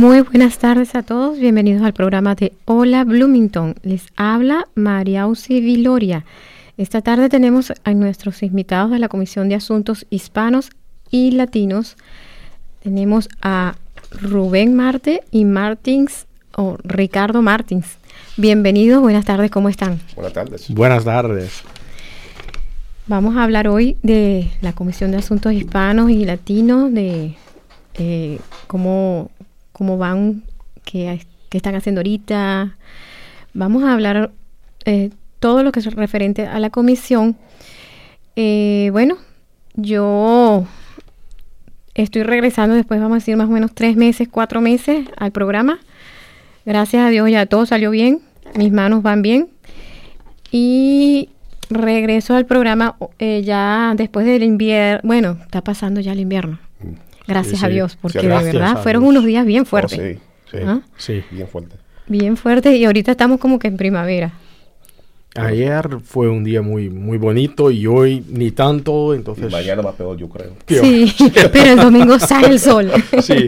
Muy buenas tardes a todos, bienvenidos al programa de Hola Bloomington. Les habla María Auxi Viloria. Esta tarde tenemos a nuestros invitados de la Comisión de Asuntos Hispanos y Latinos. Tenemos a Rubén Marte y Martins, o Ricardo Martins. Bienvenidos, buenas tardes, ¿cómo están? Buenas tardes. Buenas tardes. Vamos a hablar hoy de la Comisión de Asuntos Hispanos y Latinos, de eh, cómo cómo van, qué, están haciendo ahorita. Vamos a hablar eh, todo lo que es referente a la comisión. Eh, bueno, yo estoy regresando después, vamos a decir, más o menos tres meses, cuatro meses al programa. Gracias a Dios ya todo salió bien, mis manos van bien. Y regreso al programa eh, ya después del invierno. Bueno, está pasando ya el invierno. Gracias a Dios, porque de verdad fueron unos días bien fuertes. sí, ¿Ah? sí, bien fuerte. Bien fuertes y ahorita estamos como que en primavera. Ayer fue un día muy muy bonito y hoy ni tanto, entonces... Y mañana va peor, yo creo. Sí, pero el domingo sale el sol. Sí.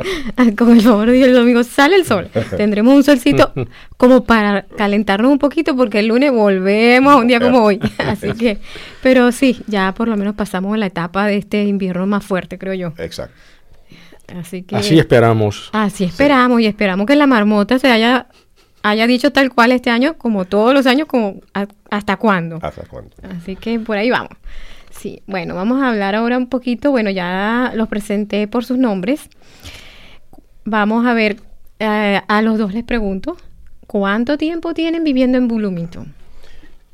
Con el favor de Dios, el domingo sale el sol. Tendremos un solcito como para calentarnos un poquito porque el lunes volvemos a un día como hoy. Así que, pero sí, ya por lo menos pasamos la etapa de este invierno más fuerte, creo yo. Exacto. Así que... Así esperamos. Así esperamos y esperamos que la marmota se haya haya dicho tal cual este año, como todos los años, como a- hasta cuándo. ¿Hasta cuándo? Así que por ahí vamos. Sí, bueno, vamos a hablar ahora un poquito, bueno, ya los presenté por sus nombres. Vamos a ver, eh, a los dos les pregunto, ¿cuánto tiempo tienen viviendo en Bloomington?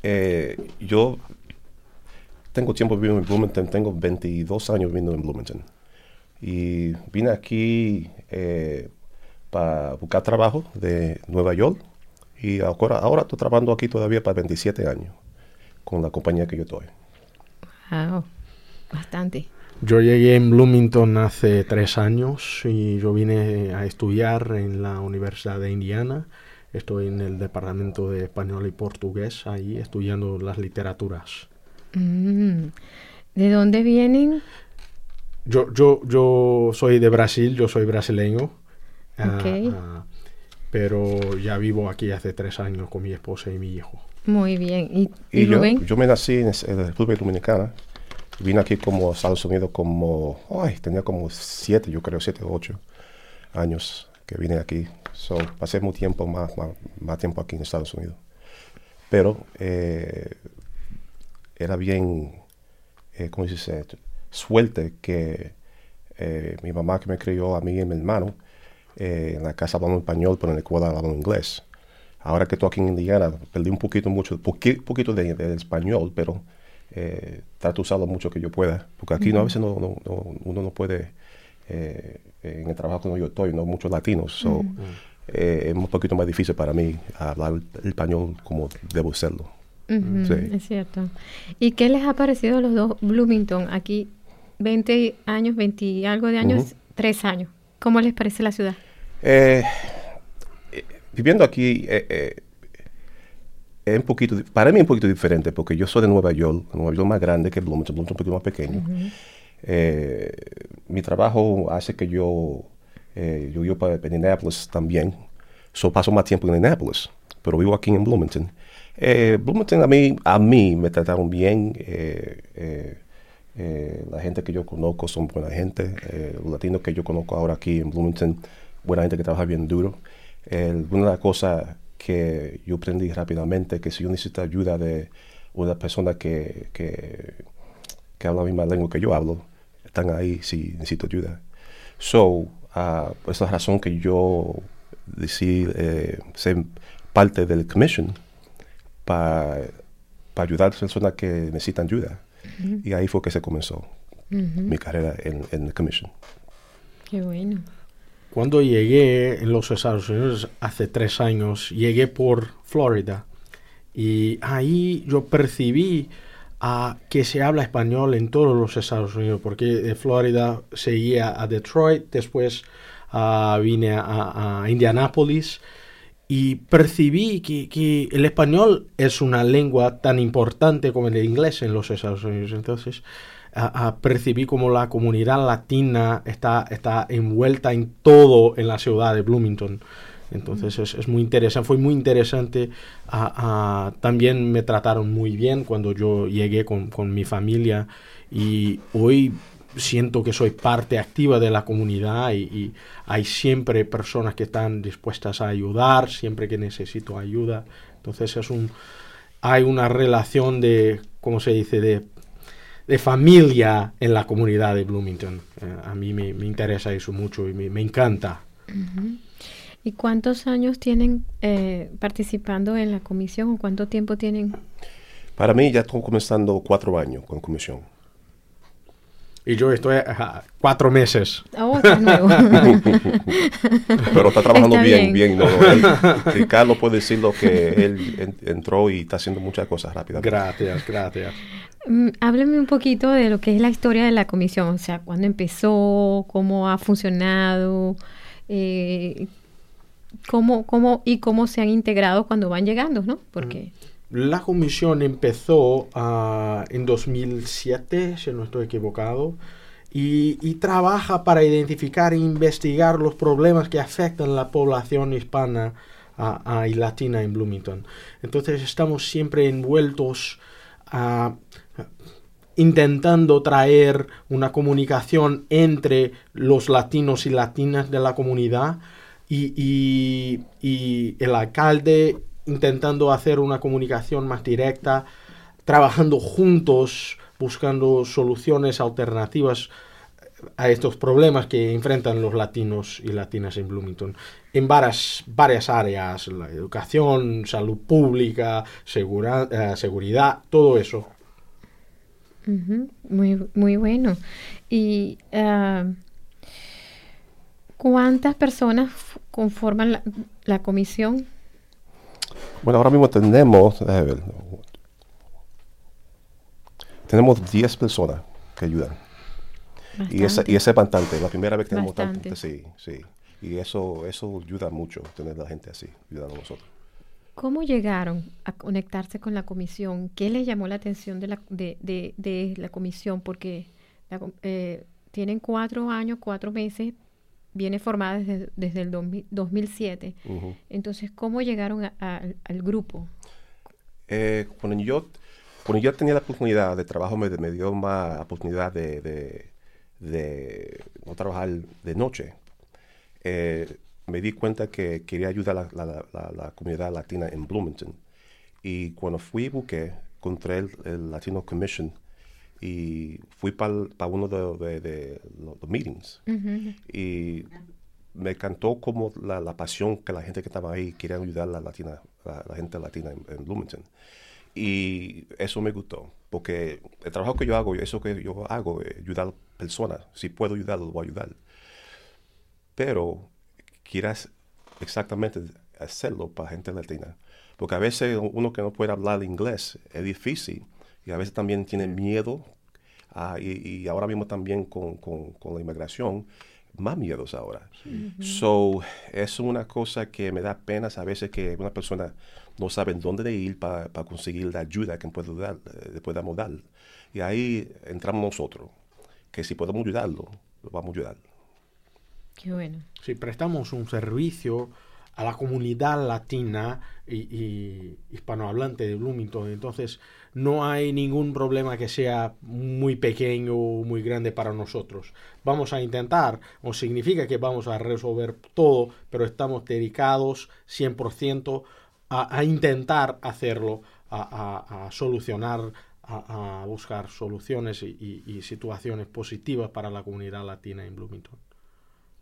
Eh, yo tengo tiempo viviendo en Bloomington, tengo 22 años viviendo en Bloomington. Y vine aquí eh, para buscar trabajo de Nueva York. Y ahora, ahora estoy trabajando aquí todavía para 27 años con la compañía que yo estoy. Wow, bastante. Yo llegué en Bloomington hace tres años y yo vine a estudiar en la Universidad de Indiana. Estoy en el Departamento de Español y Portugués, ahí estudiando las literaturas. Mm, ¿De dónde vienen? Yo, yo, yo soy de Brasil, yo soy brasileño. ah, Ok. ah, pero ya vivo aquí hace tres años con mi esposa y mi hijo. Muy bien. ¿Y, y Y yo, yo me nací en, en la República Dominicana. Vine aquí como a Estados Unidos como, ay, tenía como siete, yo creo, siete o ocho años que vine aquí. So, pasé mucho tiempo, más, más, más tiempo aquí en Estados Unidos. Pero eh, era bien, eh, ¿cómo se dice? Suerte que eh, mi mamá que me crió a mí y a mi hermano, eh, en la casa hablamos español, pero en la escuela hablamos inglés. Ahora que estoy aquí en Indiana, perdí un poquito, mucho, poqui- poquito de, de español, pero eh, trato de usarlo mucho que yo pueda. Porque aquí no, a veces no, no- no- uno no puede, eh, en el trabajo donde yo estoy, no muchos latinos. So, es un poquito más difícil para mí hablar el español como debo serlo. Sí. Es cierto. ¿Y qué les ha parecido a los dos Bloomington? Aquí 20 años, 20 y algo de años, Ujú. 3 años. ¿Cómo les parece la ciudad? Eh, eh, viviendo aquí eh, eh, es un poquito, para mí es un poquito diferente porque yo soy de Nueva York, Nueva York más grande que Bloomington, Bloomington un poquito más pequeño. Mi trabajo hace que yo, yo vivo para Indianapolis también, so paso más tiempo en Indianapolis, pero vivo aquí en Bloomington. Bloomington a mí, a mí me trataron bien, eh, la gente que yo conozco son buena gente, eh, los latinos que yo conozco ahora aquí en Bloomington, buena gente que trabaja bien duro. Una de las cosas que yo aprendí rápidamente que si yo necesito ayuda de una persona que, que, habla la misma lengua que yo hablo, están ahí si necesito ayuda. So, uh, esa razón que yo decidí eh, ser parte del commission para ayudar a personas que necesitan ayuda. Y ahí fue que se comenzó mi carrera en, en commission. Qué bueno. Cuando llegué en los Estados Unidos hace tres años, llegué por Florida y ahí yo percibí a que se habla español en todos los Estados Unidos, porque de Florida seguía a Detroit, después uh, vine a, a, Indianápolis y percibí que, que, el español es una lengua tan importante como el inglés en los Estados Unidos. Entonces, uh, percibí como la comunidad latina está, está envuelta en todo en la ciudad de Bloomington. Entonces es, es, muy interesante, fue muy interesante. también me trataron muy bien cuando yo llegué con, con, mi familia y hoy siento que soy parte activa de la comunidad y, y, hay siempre personas que están dispuestas a ayudar, siempre que necesito ayuda. Entonces es un, hay una relación de, ¿cómo se dice?, de, de familia en la comunidad de Bloomington. Eh, a mí me, me, interesa eso mucho y me, me encanta. Uh -huh. ¿Y cuántos años tienen eh, participando en la comisión o cuánto tiempo tienen? Para mí ya estoy comenzando cuatro años con comisión. Y yo estoy a cuatro meses. Oh, está nuevo. Pero está trabajando está bien, bien. bien ¿no? él, Carlos puede decir lo que él en, entró y está haciendo muchas cosas rápidamente. Gracias, gracias. Mm, hábleme un poquito de lo que es la historia de la comisión, o sea, cuándo empezó, cómo ha funcionado, eh, cómo, cómo y cómo se han integrado cuando van llegando, ¿no? Porque la comisión empezó uh, en 2007, si no estoy equivocado, y, trabaja para identificar e investigar los problemas que afectan a la población hispana uh, uh, y latina en Bloomington. Entonces estamos siempre envueltos intentando traer una comunicación entre los latinos y latinas de la comunidad y el alcalde intentando hacer una comunicación más directa, trabajando juntos, buscando soluciones alternativas a estos problemas que enfrentan los latinos y latinas en Bloomington en varias, varias áreas, la educación, salud pública, segura, uh, seguridad, todo eso. Muy, muy bueno. ¿Y uh, cuántas personas conforman la, la comisión? Bueno, ahora mismo tenemos, ver, tenemos 10 personas que ayudan. Bastante. Y ese, y ese es bastante, la primera vez que tenemos tanta sí, sí. Y eso, eso ayuda mucho, tener la gente así, ayudando a nosotros. ¿Cómo llegaron a conectarse con la comisión? ¿Qué les llamó la atención de la, de, de, de la comisión? Porque la, eh, tienen cuatro años, cuatro meses viene formada desde, desde el 2007. Uh -huh. Entonces, ¿cómo llegaron a, a, al grupo? Eh, cuando, yo, cuando yo tenía la oportunidad de trabajo, me, me dio más oportunidad de, de, de, no trabajar de noche. Eh, me di cuenta que quería ayudar a la, la, la, la, comunidad latina en Bloomington. Y cuando fui y busqué, encontré el, el Latino Commission y fui para pa uno de, de, de, los meetings uh -huh. y me encantó como la, la, pasión que la gente que estaba ahí quería ayudar a la, latina, la, la gente latina en, en, Bloomington. Y eso me gustó, porque el trabajo que yo hago, eso que yo hago, es ayudar a personas. Si puedo ayudar, lo voy a ayudar. Pero quieras exactamente hacerlo para gente latina. Porque a veces uno que no puede hablar inglés es difícil y a veces también tienen miedo, uh, y, y, ahora mismo también con, con, con, la inmigración, más miedos ahora. Sí. Uh -huh. So, es una cosa que me da pena a veces que una persona no sabe dónde ir para pa conseguir la ayuda que puede dar, eh, podamos dar. Y ahí entramos nosotros, que si podemos ayudarlo, lo vamos a ayudar. Qué bueno. Si prestamos un servicio a la comunidad latina y, y, hispanohablante de Bloomington. Entonces, no hay ningún problema que sea muy pequeño o muy grande para nosotros. Vamos a intentar, o significa que vamos a resolver todo, pero estamos dedicados 100% a, intentar hacerlo, a, solucionar, a, buscar soluciones y, situaciones positivas para la comunidad latina en Bloomington.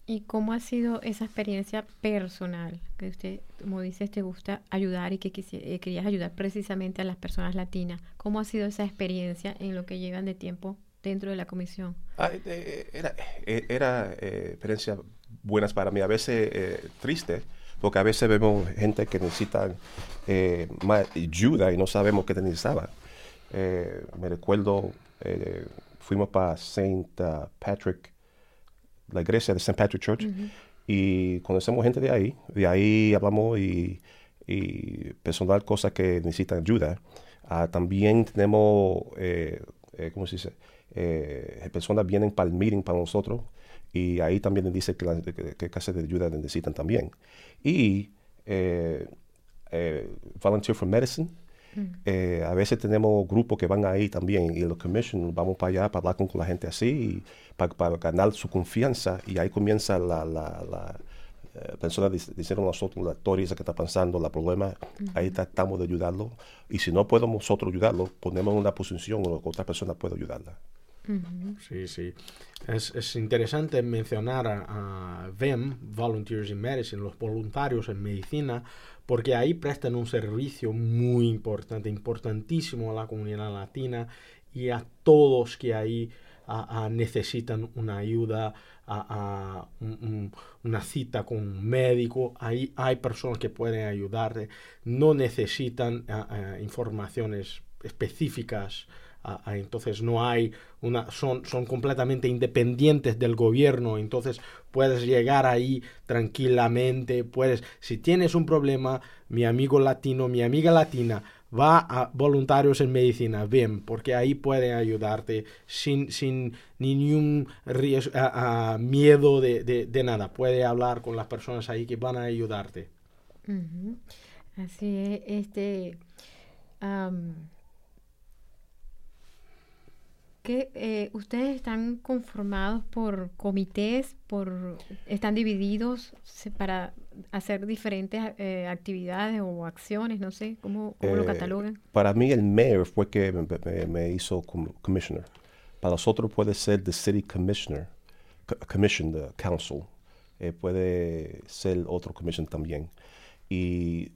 ¿Y cómo ha sido esa experiencia personal? Que usted, como dices, te gusta ayudar y que eh, querías ayudar precisamente a las personas latinas. ¿Cómo ha sido esa experiencia en lo que llevan de tiempo dentro de la comisión? Ah, eh, era, eh, era experiencia buenas para mí, a veces triste, porque a veces vemos gente que necesita más ayuda y no sabemos qué necesitaba. me recuerdo, fuimos para Saint Patrick la iglesia de St. Patrick Church, y conocemos gente de ahí, de ahí hablamos y, y personal cosas que necesitan ayuda. Ah, también tenemos, eh, eh, ¿cómo se dice? Eh, personas vienen para el meeting para nosotros y ahí también dice que, qué clase de ayuda necesitan también. Y Volunteer for Medicine, eh, a veces tenemos grupos que van ahí también y los commission vamos para allá para hablar con, la gente así, y para, ganar su confianza y ahí comienza la, la, la eh, persona diciendo nosotros la historia que está pasando, la problema, ahí tratamos de ayudarlo y si no podemos nosotros ayudarlo, ponemos en una posición o otra persona puede ayudarla. Sí, sí. Es, es interesante mencionar a, a, VEM, Volunteers in Medicine, los voluntarios en medicina, porque ahí prestan un servicio muy importante, importantísimo a la comunidad latina y a todos que ahí necesitan una ayuda, una cita con un médico. Ahí hay personas que pueden ayudarte, no necesitan informaciones específicas entonces no hay una, son, son completamente independientes del gobierno, entonces puedes llegar ahí tranquilamente, puedes, si tienes un problema, mi amigo latino, mi amiga latina, va a voluntarios en medicina, bien, porque ahí pueden ayudarte sin, sin ningún riesgo, miedo de, nada. Puede hablar con las personas ahí que van a ayudarte. Así es, este que eh, ustedes están conformados por comités, por están divididos para hacer diferentes eh, actividades o acciones, no sé, ¿cómo, lo eh, catalogan? Para mí el mayor fue que me, hizo commissioner. Para nosotros puede ser the city commissioner, commission, the council. puede ser otro commission también. Y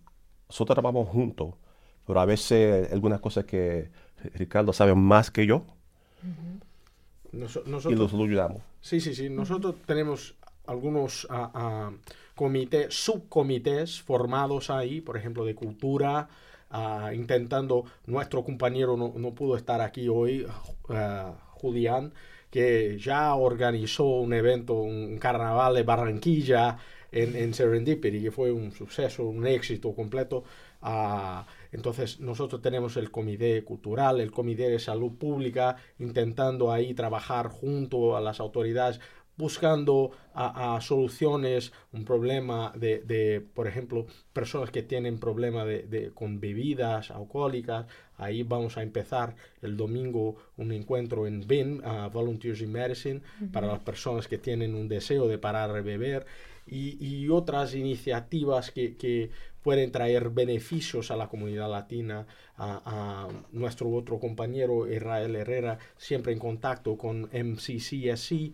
nosotros trabajamos juntos, pero a veces algunas cosas que Ricardo sabe más que yo, y los ayudamos. Sí, sí, sí. Nosotros tenemos algunos uh, comités, subcomités formados ahí, por ejemplo, de cultura, ah, intentando, nuestro compañero no, no, pudo estar aquí hoy, Julián, que ya organizó un evento, un carnaval de Barranquilla en, en Serendipity, que fue un suceso, un éxito completo. Entonces nosotros tenemos el comité cultural, el comité de salud pública, intentando ahí trabajar junto a las autoridades buscando a, soluciones, un problema de, por ejemplo, personas que tienen problema de, con bebidas alcohólicas. Ahí vamos a empezar el domingo un encuentro en VIN, Volunteers in Medicine, para las personas que tienen un deseo de parar de beber. Y, otras iniciativas que, que, pueden traer beneficios a la comunidad latina, a, nuestro otro compañero Israel Herrera, siempre en contacto con MCCSC,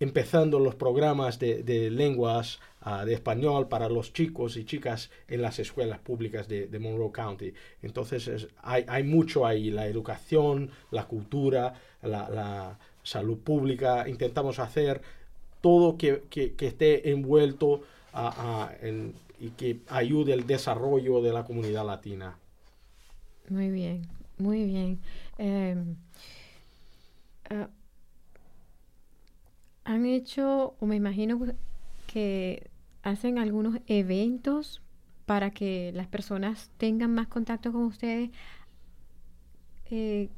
empezando los programas de, lenguas de español para los chicos y chicas en las escuelas públicas de, Monroe County. Entonces hay, mucho ahí, la educación, la cultura, la, salud pública, intentamos hacer todo que, que esté envuelto y que ayude el desarrollo de la comunidad latina. Muy bien, muy bien. Em, ah, han hecho, o me imagino que hacen algunos eventos para que las personas tengan más contacto con ustedes. Eh,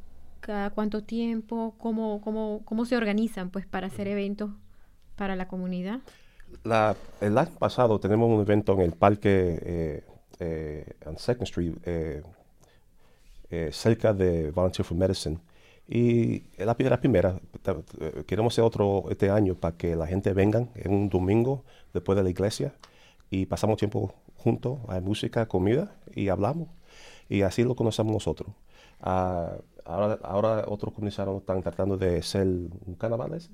cada cuánto tiempo, cómo, cómo, cómo se organizan pues para hacer eventos para la comunidad el año pasado tenemos un evento en el parque eh, eh, en Second Street, eh, cerca de Volunteer for Medicine. Y la, la primera, queremos hacer otro este año para que la gente venga en un domingo después de la iglesia y pasamos tiempo juntos, hay música, comida y hablamos. Y así lo conocemos nosotros. Ah, ahora, ahora otros comisarios están tratando de ser un carnaval ese.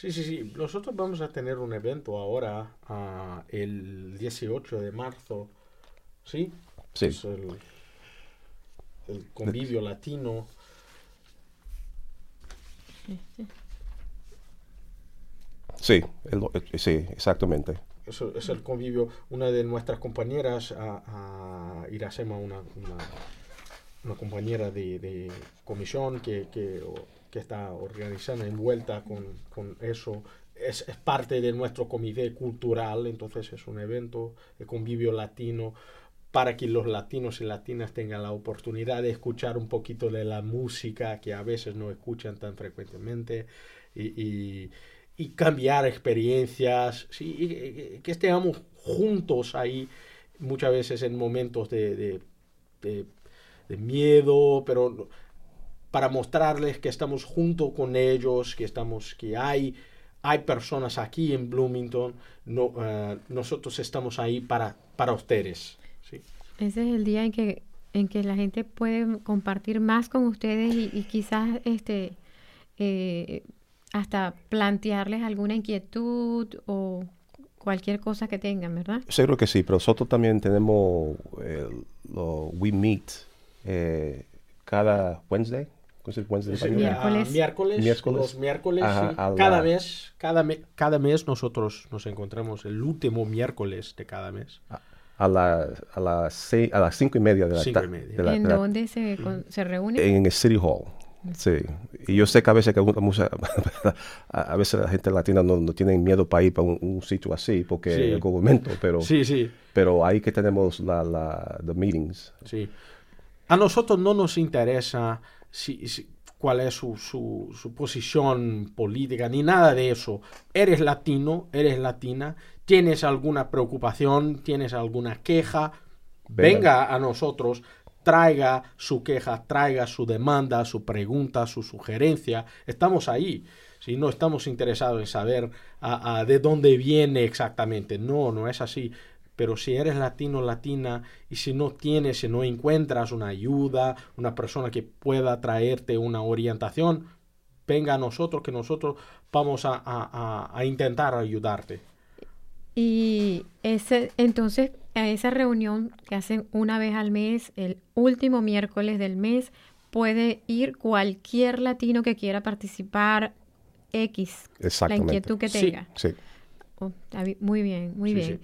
Sí, sí, sí. Nosotros vamos a tener un evento ahora, ah, el 18 de marzo. ¿Sí? Sí. Es el, el convivio latino. Sí, el- eh, sí, exactamente. Es, es el convivio. Una de nuestras compañeras, a, a Iracema, una, una, una compañera de, de comisión que, que, que está organizando, envuelta con, con eso. Es, es parte de nuestro comité cultural, entonces es un evento de convivio latino para que los latinos y latinas tengan la oportunidad de escuchar un poquito de la música que a veces no escuchan tan frecuentemente y, y- cambiar experiencias, y- que estemos juntos ahí muchas veces en momentos de, de- miedo, pero para mostrarles que estamos junto con ellos, que estamos, que hay, hay personas aquí en Bloomington, no, eh, nosotros estamos ahí para, para ustedes. ¿sí? Ese es el día en que, en que la gente puede compartir más con ustedes y, y quizás este eh, hasta plantearles alguna inquietud o cualquier cosa que tengan, ¿verdad? Seguro que sí, pero nosotros también tenemos el, lo We Meet eh, cada Wednesday. ¿Cómo se dice Wednesday en Sí, español? ah, Miércoles. miércoles, Miércoles. los miércoles, Ajá, sí. a la- cada mes, cada, me- cada mes nosotros nos encontramos el último miércoles de cada mes. A, la- a, las seis- a las cinco y media de la Cinco y ta- media. de la- ¿En la- dónde se, con- se reúnen? en el City Hall. Sí. Y yo sé que a veces que mucha- a, a veces la gente latina no, no tiene miedo para ir para un, un sitio así porque Sí. el gobierno, pero, Sí, sí, pero ahí que tenemos la, la the meetings. sí. A nosotros no nos interesa si, si- cuál es su, su, su posición política ni nada de eso. Eres latino, eres latina, tienes alguna preocupación, tienes alguna queja, Venga. venga a nosotros, traiga su queja, traiga su demanda, su pregunta, su sugerencia. Estamos ahí. Si no estamos interesados en saber a- a de dónde viene exactamente. No, no es así. Pero si eres latino, latina, y si no tienes, si no encuentras una ayuda, una persona que pueda traerte una orientación, venga a nosotros, que nosotros vamos a, a- a- a intentar ayudarte. Y ese, entonces, a esa reunión que hacen una vez al mes, el último miércoles del mes, puede ir cualquier latino que quiera participar X, la inquietud que Sí. tenga. Sí. Oh, está bi- muy bien, muy Sí, bien.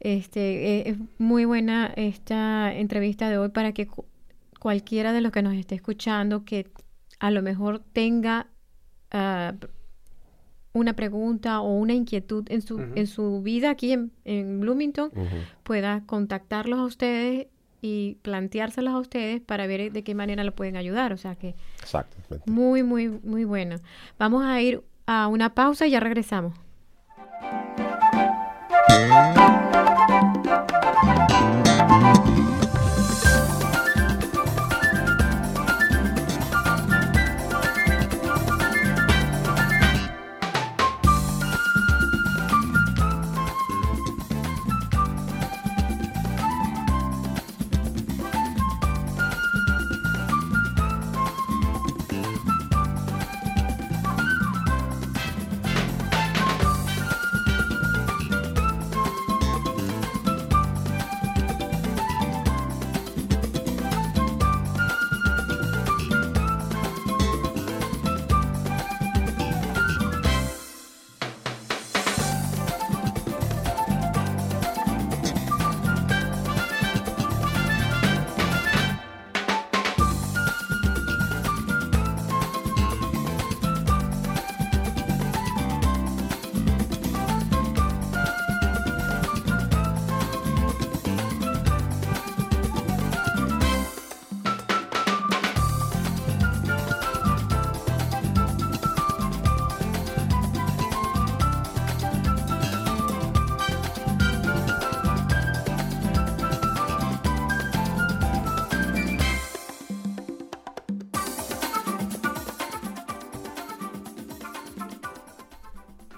Este, eh, es muy buena esta entrevista de hoy para que cu- cualquiera de los que nos esté escuchando que a lo mejor tenga ah, una pregunta o una inquietud en su, en su vida aquí en, en Bloomington, pueda contactarlos a ustedes y planteárselos a ustedes para ver de qué manera lo pueden ayudar. O sea que Exactamente. muy, muy, muy bueno. Vamos a ir a una pausa y ya regresamos.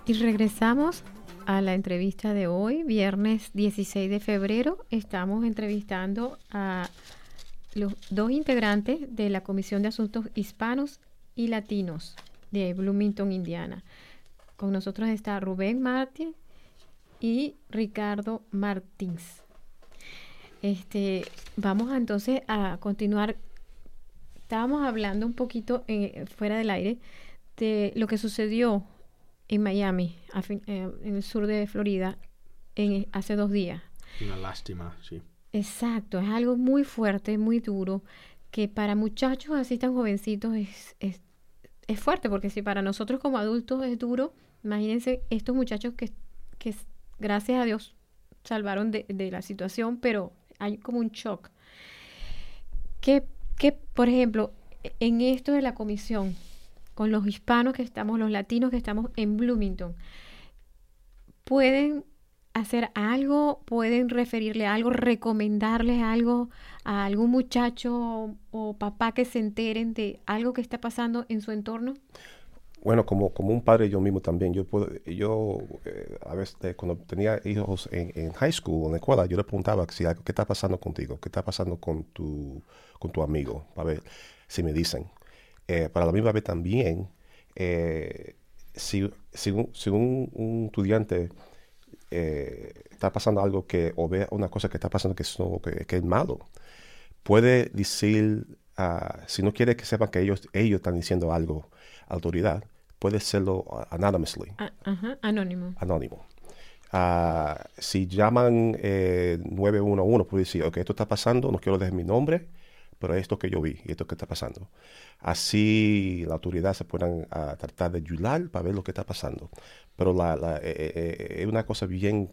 Y regresamos a la entrevista de hoy, viernes 16 de febrero. Estamos entrevistando a los dos integrantes de la Comisión de Asuntos Hispanos y Latinos de Bloomington, Indiana. Con nosotros está Rubén Martín y Ricardo Martins. Este, vamos a, entonces a continuar. Estábamos hablando un poquito eh, fuera del aire de lo que sucedió en Miami, eh, en el sur de Florida, en, hace dos días. Una lástima, sí. Exacto, es algo muy fuerte, muy duro, que para muchachos así tan jovencitos es, es, es fuerte, porque si para nosotros como adultos es duro, imagínense estos muchachos que, que gracias a Dios salvaron de, de la situación, pero hay como un shock. Que, que, por ejemplo, en esto de la comisión, con los hispanos que estamos, los latinos que estamos en Bloomington, pueden hacer algo, pueden referirle algo, recomendarles algo a algún muchacho o, papá que se enteren de algo que está pasando en su entorno? Bueno, como, como un padre yo mismo también, yo puedo, yo eh, a veces cuando tenía hijos en, high school, en la escuela, yo le preguntaba si algo, qué está pasando contigo, qué está pasando con tu, con tu amigo, para ver si me dicen. Eh, para la misma vez también, eh, si, un, estudiante eh, está pasando algo que, o ve una cosa que está pasando que es, que, es malo, puede decir, ah, si no quiere que sepan que ellos, ellos están diciendo algo a autoridad, puede hacerlo anonymously. Ah, anónimo. Anónimo. Ah, si llaman 911, puede decir, ok, esto está pasando, no quiero decir mi nombre, pero esto que yo vi y esto que está pasando. Así la autoridad se puedan a tratar de ayudar para ver lo que está pasando. Pero la, la, eh, eh, eh, es una cosa bien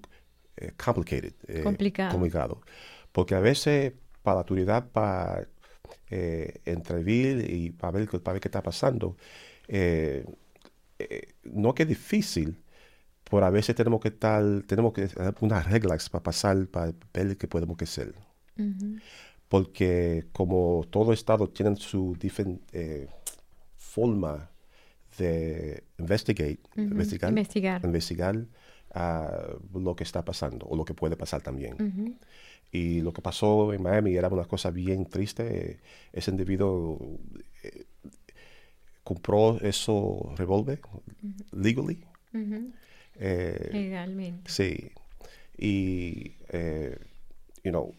complicated, complicado. complicado. Porque a veces para la autoridad, para entrevir y para ver, para ver qué está pasando, no que es difícil, pero a veces tenemos que estar, tenemos que unas reglas para pasar, para ver qué podemos hacer porque como todo estado tiene su diferente eh, forma de investigate, investigar, investigar, investigar ah, lo que está pasando o lo que puede pasar también. Y lo que pasó en Miami era una cosa bien triste. Ese individuo eh, compró eso revólver legally. Eh, Legalmente. Sí. Y you know,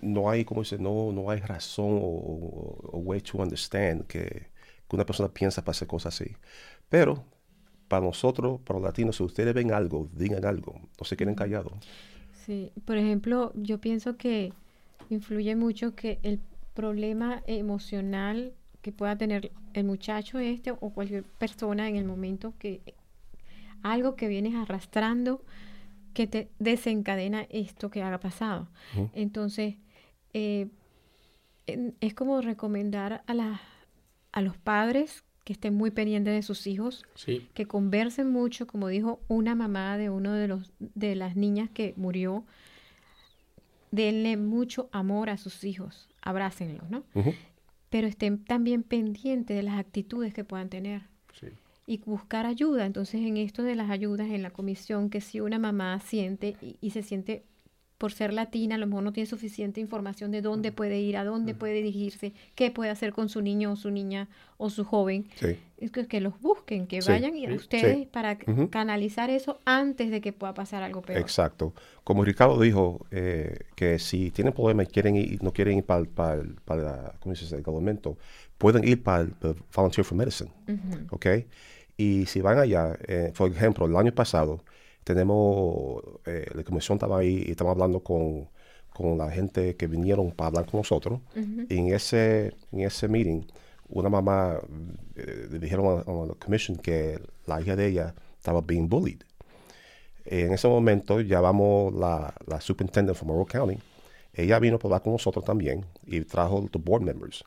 no hay, como dice, no, no hay razón o, way to understand que, una persona piensa para hacer cosas así. Pero para nosotros, para los latinos, si ustedes ven algo, digan algo, no se queden callados. Sí, por ejemplo, yo pienso que influye mucho que el problema emocional que pueda tener el muchacho este o cualquier persona en el momento que algo que vienes arrastrando que te desencadena esto que haga pasado. Entonces, eh, es como recomendar a, a los padres que estén muy pendientes de sus hijos, que conversen mucho, como dijo una mamá de uno de los de las niñas que murió, denle mucho amor a sus hijos, abrácenlos, ¿no? Pero estén también pendientes de las actitudes que puedan tener y buscar ayuda. Entonces, en esto de las ayudas en la comisión, que si una mamá siente y, se siente por ser latina, a lo mejor no tiene suficiente información de dónde puede ir, a dónde puede dirigirse, qué puede hacer con su niño o su niña o su joven. Es que, los busquen, que vayan y a ustedes para canalizar eso antes de que pueda pasar algo peor. Exacto. Como Ricardo dijo, eh, que si tienen problemas y quieren ir, no quieren ir para, para, para ¿cómo se dice? el gobierno, pueden ir para el Volunteer for Medicine. ¿Ok? Y si van allá, eh, por ejemplo, el año pasado, tenemos, eh, la comisión estaba ahí y estamos hablando con, con, la gente que vinieron para hablar con nosotros. Y en ese, en ese meeting, una mamá eh, le dijeron a, la comisión que la hija de ella estaba being bullied. En ese momento llamamos la, la superintendent de Monroe County. Ella vino para hablar con nosotros también y trajo los board members.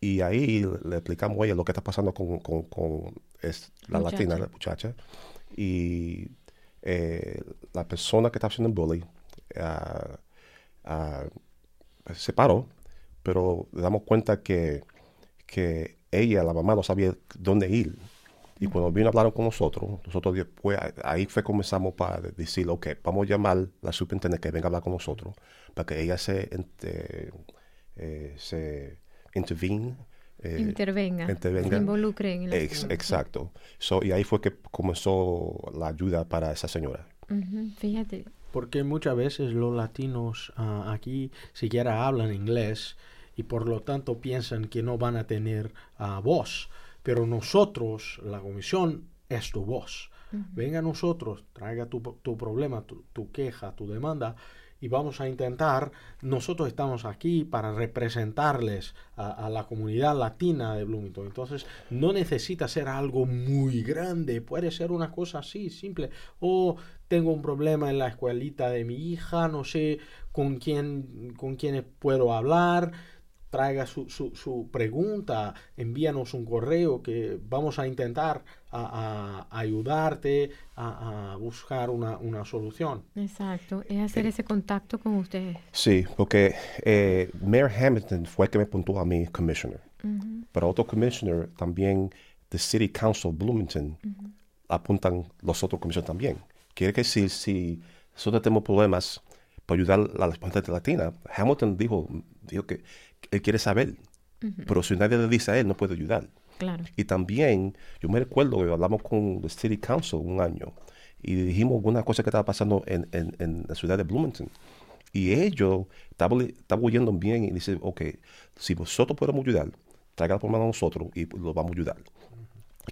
Y ahí le explicamos a ella lo que está pasando con, con, con es la latina, la muchacha. Y eh, la persona que está haciendo el bullying uh, uh, se paró, pero le damos cuenta que, que ella, la mamá, no sabía dónde ir. Y cuando vino a hablar con nosotros, nosotros después, ahí fue comenzamos para decir, ok, vamos a llamar a la superintendente que venga a hablar con nosotros, para que ella se, eh, eh, se intervine. Eh, intervenga, intervenga, se involucre en el Ex, Exacto. So, y ahí fue que comenzó la ayuda para esa señora. fíjate. Porque muchas veces los latinos uh, aquí siquiera hablan inglés y por lo tanto piensan que no van a tener uh, voz. Pero nosotros, la comisión, es tu voz. Venga a nosotros, traiga tu, tu problema, tu, tu, queja, tu demanda y vamos a intentar, nosotros estamos aquí para representarles a, la comunidad latina de Bloomington. Entonces, no necesita ser algo muy grande, puede ser una cosa así, simple. O tengo un problema en la escuelita de mi hija, no sé con quién, con quién puedo hablar traiga su, su, su, pregunta, envíanos un correo que vamos a intentar a, ayudarte a, buscar una, una, solución. Exacto, es hacer ese contacto con ustedes. Sí, porque eh, Mayor Hamilton fue el que me apuntó a mi commissioner, pero otro commissioner también, the City Council Bloomington, apuntan los otros commissioners también. Quiere decir, si nosotros tenemos problemas para ayudar a las personas latinas, Hamilton dijo, dijo que él quiere saber, pero si nadie le dice a él, no puede ayudar. Claro. Y también, yo me recuerdo que hablamos con el City Council un año y dijimos alguna cosa que estaba pasando en, en, la ciudad de Bloomington. Y ellos estaban, estaban oyendo bien y dicen, ok, si vosotros podemos ayudar, traiga la problema a nosotros y lo vamos a ayudar.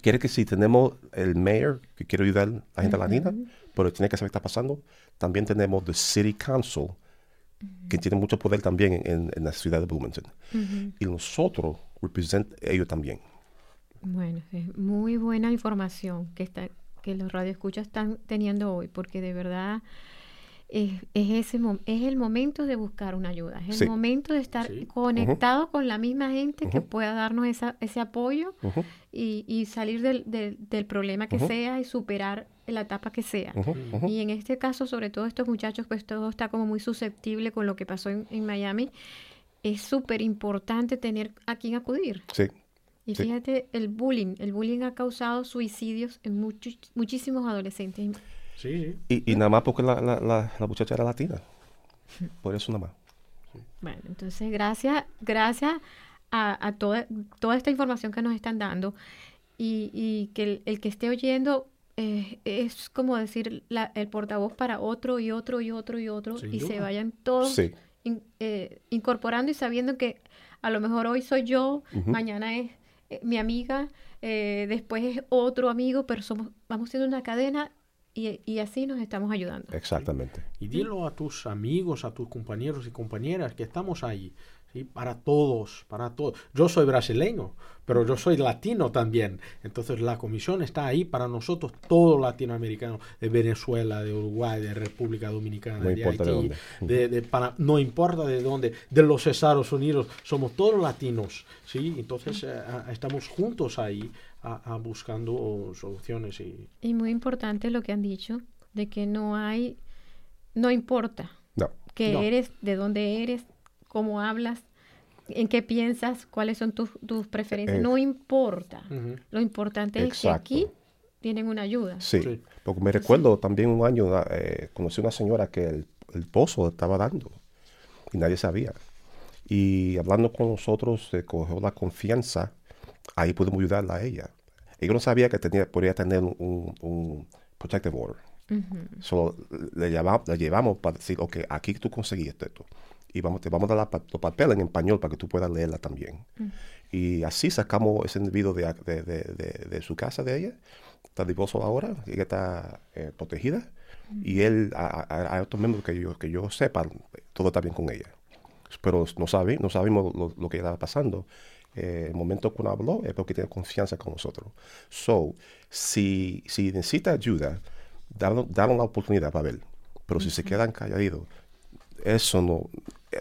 Quiere que si tenemos el mayor que quiere ayudar a la gente latina, pero tiene que saber qué está pasando, también tenemos el City Council, que tiene mucho poder también en, la ciudad de Bloomington. Y nosotros representamos ellos también. Bueno, es muy buena información que, está, que los radioescuchas están teniendo hoy, porque de verdad es, ese, es el momento de buscar una ayuda, es el momento de estar conectado con la misma gente que pueda darnos esa, ese apoyo y, y, salir del, del, problema que sea y superar la etapa que sea. Y en este caso, sobre todo estos muchachos, pues todo está como muy susceptible con lo que pasó en, en Miami. Es súper importante tener a quien acudir. Sí. Y fíjate, el bullying, el bullying ha causado suicidios en muchos, muchísimos adolescentes. Sí, Y, nada más porque la, la, la, muchacha era latina. Por eso nada más. Bueno, entonces gracias, gracias a, a, toda, toda esta información que nos están dando. Y, y que el, que esté oyendo eh, es como decir la, el portavoz para otro y otro y otro y otro y se vayan todos eh, incorporando y sabiendo que a lo mejor hoy soy yo, mañana es eh, mi amiga, después es otro amigo, pero somos, vamos siendo una cadena y, así nos estamos ayudando. Exactamente. Y dilo a tus amigos, a tus compañeros y compañeras que estamos ahí. ¿Sí? Para todos, para todos. Yo soy brasileño, pero yo soy latino también. Entonces la comisión está ahí para nosotros, todos latinoamericanos, de Venezuela, de Uruguay, de República Dominicana, de Haití, de, para, no importa de dónde, de los Estados Unidos, somos todos latinos. ¿sí? Entonces eh, estamos juntos ahí a, buscando soluciones. Y... y muy importante lo que han dicho, de que no hay, no importa no. que eres, de dónde eres, cómo hablas, en qué piensas, cuáles son tus, tus preferencias, no importa. Lo importante es que aquí tienen una ayuda. Sí, porque me recuerdo también un año, eh, conocí una señora que el, el pozo estaba dando y nadie sabía. Y hablando con nosotros, se cogió la confianza ahí podemos ayudarla a ella. Ella no sabía que tenía, podría tener un, un protective order. Solo le, llevamos, le llevamos para decir, ok, aquí tú conseguiste esto. Y vamos, te vamos a dar los papeles en español para que tú puedas leerla también. Y así sacamos ese individuo de, de, de, de, su casa de ella. Está divorcio ahora, ella está eh, protegida. Y él, hay otros miembros que yo, que yo sepa, todo está bien con ella. Pero no, sabe, no sabemos lo, lo que estaba pasando eh, el momento que uno habló es porque tiene confianza con nosotros. So, si, si necesita ayuda, dale, la oportunidad para ver. Pero si se quedan calladitos, eso no,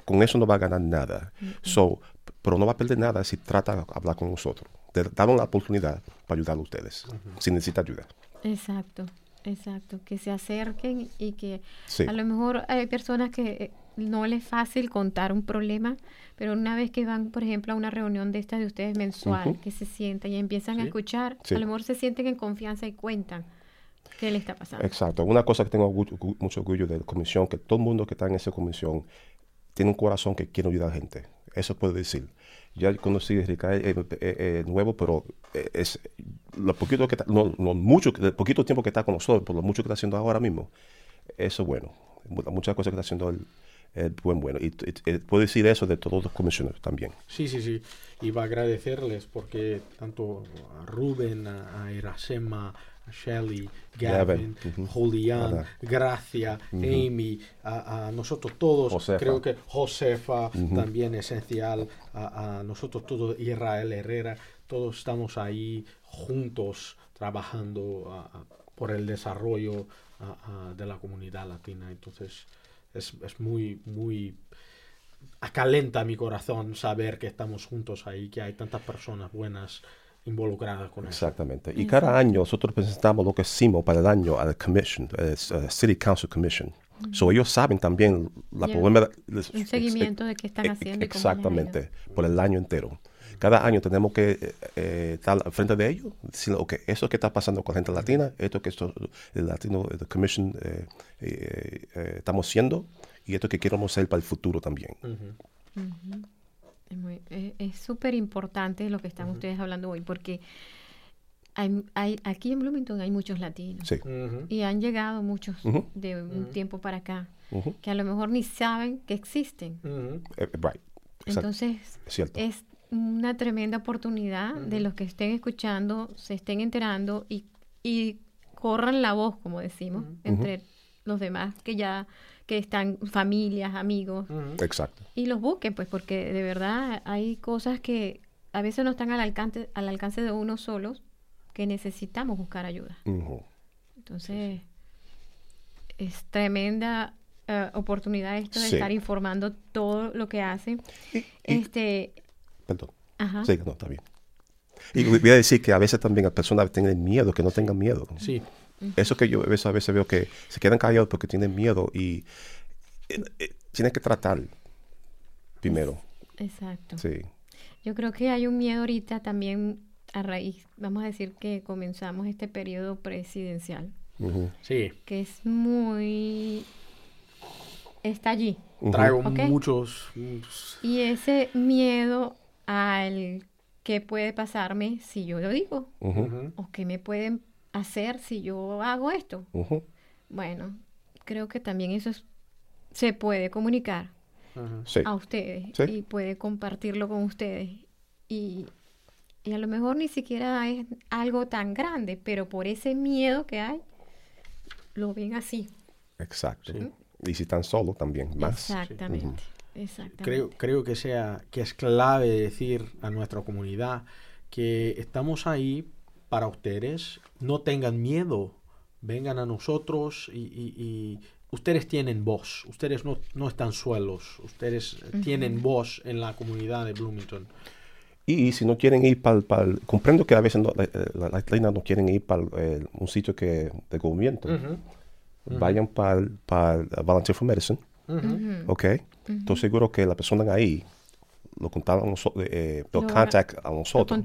con eso no va a ganar nada. So, pero no va a perder nada si trata de hablar con nosotros. Dale la oportunidad para ayudar a ustedes, si necesita ayuda. Exacto, exacto. Que se acerquen y que a lo mejor hay personas que no les es fácil contar un problema, pero una vez que van, por ejemplo, a una reunión de estas de ustedes mensual, que se sientan y empiezan a escuchar, a lo mejor se sienten en confianza y cuentan qué le está pasando. Exacto. Una cosa que tengo mucho orgullo de la comisión, que todo el mundo que está en esa comisión tiene un corazón que quiere ayudar a la gente. Eso puedo decir. Ya conocí a Ricardo eh, eh, eh, nuevo, pero es lo poquito que está, no, no mucho, el poquito tiempo que está con nosotros, por lo mucho que está haciendo ahora mismo, eso es bueno. Muchas cosas que está haciendo el, el buen bueno. Y, puedo decir eso de todos los comisionados también. Sí, sí, sí. Y va a agradecerles porque tanto a Rubén, a, a Irasema, a Shelly, Gavin, Julián, Gracia, Amy, a, nosotros todos, creo que Josefa también esencial, a, nosotros todos, Israel Herrera, todos estamos ahí juntos trabajando por el desarrollo de la comunidad latina. Entonces es, es muy, muy acalenta mi corazón saber que estamos juntos ahí, que hay tantas personas buenas involucradas con eso. Exactamente. Y cada año nosotros presentamos lo que hicimos para el año al Commission, el uh, City Council Commission. So ellos saben también la problema. Un seguimiento de qué están haciendo. Exactamente, por el año entero. Cada año tenemos que eh, eh, estar al frente de ellos, decir, ok, eso que está pasando con la gente latina, esto que esto, el Latino el Commission eh, estamos haciendo y esto que queremos hacer para el futuro también. Es súper importante lo que están ustedes hablando hoy, porque hay, hay, aquí en Bloomington hay muchos latinos. Y han llegado muchos de un tiempo para acá que a lo mejor ni saben que existen. Eh, Entonces, es, una tremenda oportunidad de los que estén escuchando, se estén enterando y, y corran la voz, como decimos, entre los demás que ya que están familias, amigos. Exacto. Y los busquen, pues, porque de verdad hay cosas que a veces no están al alcance, al alcance de uno solos, que necesitamos buscar ayuda. Entonces, es tremenda eh, oportunidad esto de estar informando todo lo que hacen. este, perdón. Ajá. Sí, no, está bien. Y voy a decir que a veces también las personas tienen miedo, que no tengan miedo. Sí. Eso que yo a veces, veo que se quedan callados porque tienen miedo y eh, eh, tienen que tratar primero. Exacto. Sí. Yo creo que hay un miedo ahorita también a raíz, vamos a decir que comenzamos este periodo presidencial. Sí. Que es muy... está allí. Traigo muchos... Y ese miedo al qué puede pasarme si yo lo digo. O qué me pueden hacer si yo hago esto? Bueno, creo que también eso se puede comunicar a ustedes y puede compartirlo con ustedes. Y, y, a lo mejor ni siquiera es algo tan grande, pero por ese miedo que hay, lo ven así. Exacto. Y si están solos también, más. Exactamente. Exactamente. Creo, creo que, sea, que es clave decir a nuestra comunidad que estamos ahí para ustedes. No tengan miedo. Vengan a nosotros y, ustedes tienen voz. Ustedes no, no están suelos. Ustedes tienen voz en la comunidad de Bloomington. Y si no quieren ir para el... comprendo que a veces las la, no quieren ir para eh, un sitio que de gobierno. Vayan para Volunteer for Medicine. Ok. Estoy seguro que la persona ahí lo contaban eh, lo contact a nosotros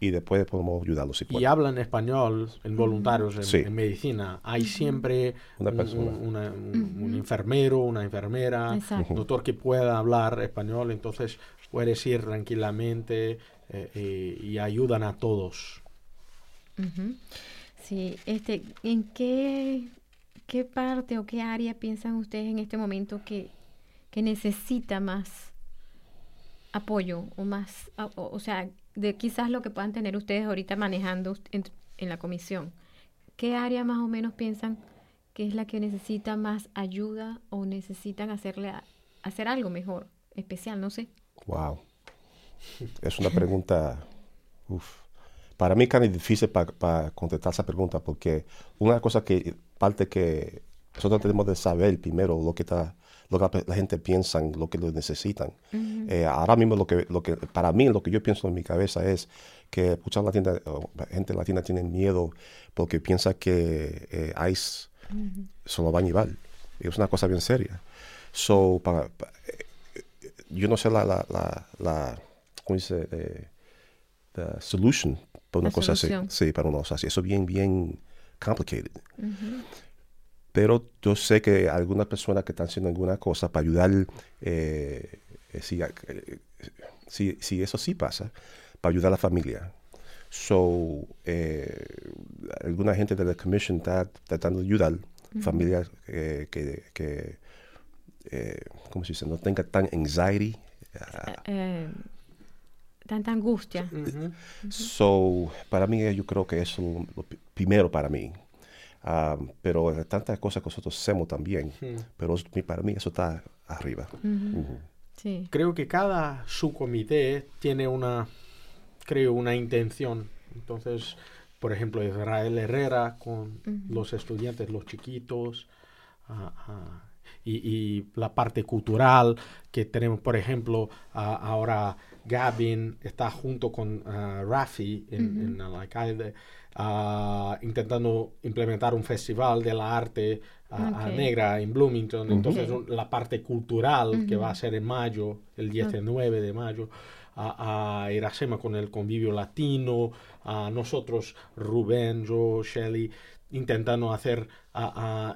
y después podemos ayudarlos si y hablan español en voluntarios en, medicina. Hay siempre una un, enfermero una enfermera un doctor que pueda hablar español entonces puedes ir tranquilamente eh, y ayudan a todos. Sí este en qué qué parte o qué área piensan ustedes en este momento que que necesita más apoyo o más, o, sea, de quizás lo que puedan tener ustedes ahorita manejando en, la comisión. ¿Qué área más o menos piensan que es la que necesita más ayuda o necesitan hacerle hacer algo mejor, especial, no sé? Wow. Es una pregunta, Para mí es difícil para contestar esa pregunta porque una cosa que parte que nosotros tenemos de saber primero lo que está lo que la, gente piensa, lo que lo necesitan. Eh, ahora mismo lo que, lo que, para mí, lo que yo pienso en mi cabeza es que mucha gente latina tiene miedo porque piensa que eh, ICE se lo va a llevar. Es una cosa bien seria. So, para, pa- eh, yo no sé la, la, la, la ¿cómo dice? The, the solution para una La cosa solución. así. Sí, para una cosa así. Eso es bien, bien complicated. Pero yo sé que algunas personas que están haciendo alguna cosa para ayudar, eh, eh, si, eh, si, si eso sí pasa, para ayudar a la familia. So, eh, alguna gente de la commission está tratando de ayudar familias eh, que, que eh, ¿cómo se dice? No tenga tan anxiety. Eh, tanta angustia. So, para mí, yo creo que eso es lo, primero para mí. Ah, pero hay tantas cosas que nosotros hacemos también. Pero es- mi- para mí eso está arriba. Ujú. Sí. Creo que cada subcomité tiene una, creo, una intención. Entonces, por ejemplo, Israel Herrera con los estudiantes, los chiquitos, ah, ah, y, y la parte cultural que tenemos, por ejemplo, ah, ahora Gavin está junto con Rafi en, en el alcalde, ah, intentando implementar un festival de la arte ah, ah, Ok. negra en Bloomington. Entonces, la parte cultural que va a ser en mayo, el 19 de mayo, a, a Iracema con el convivio latino, a nosotros, Rubén, yo, Shelly, intentando hacer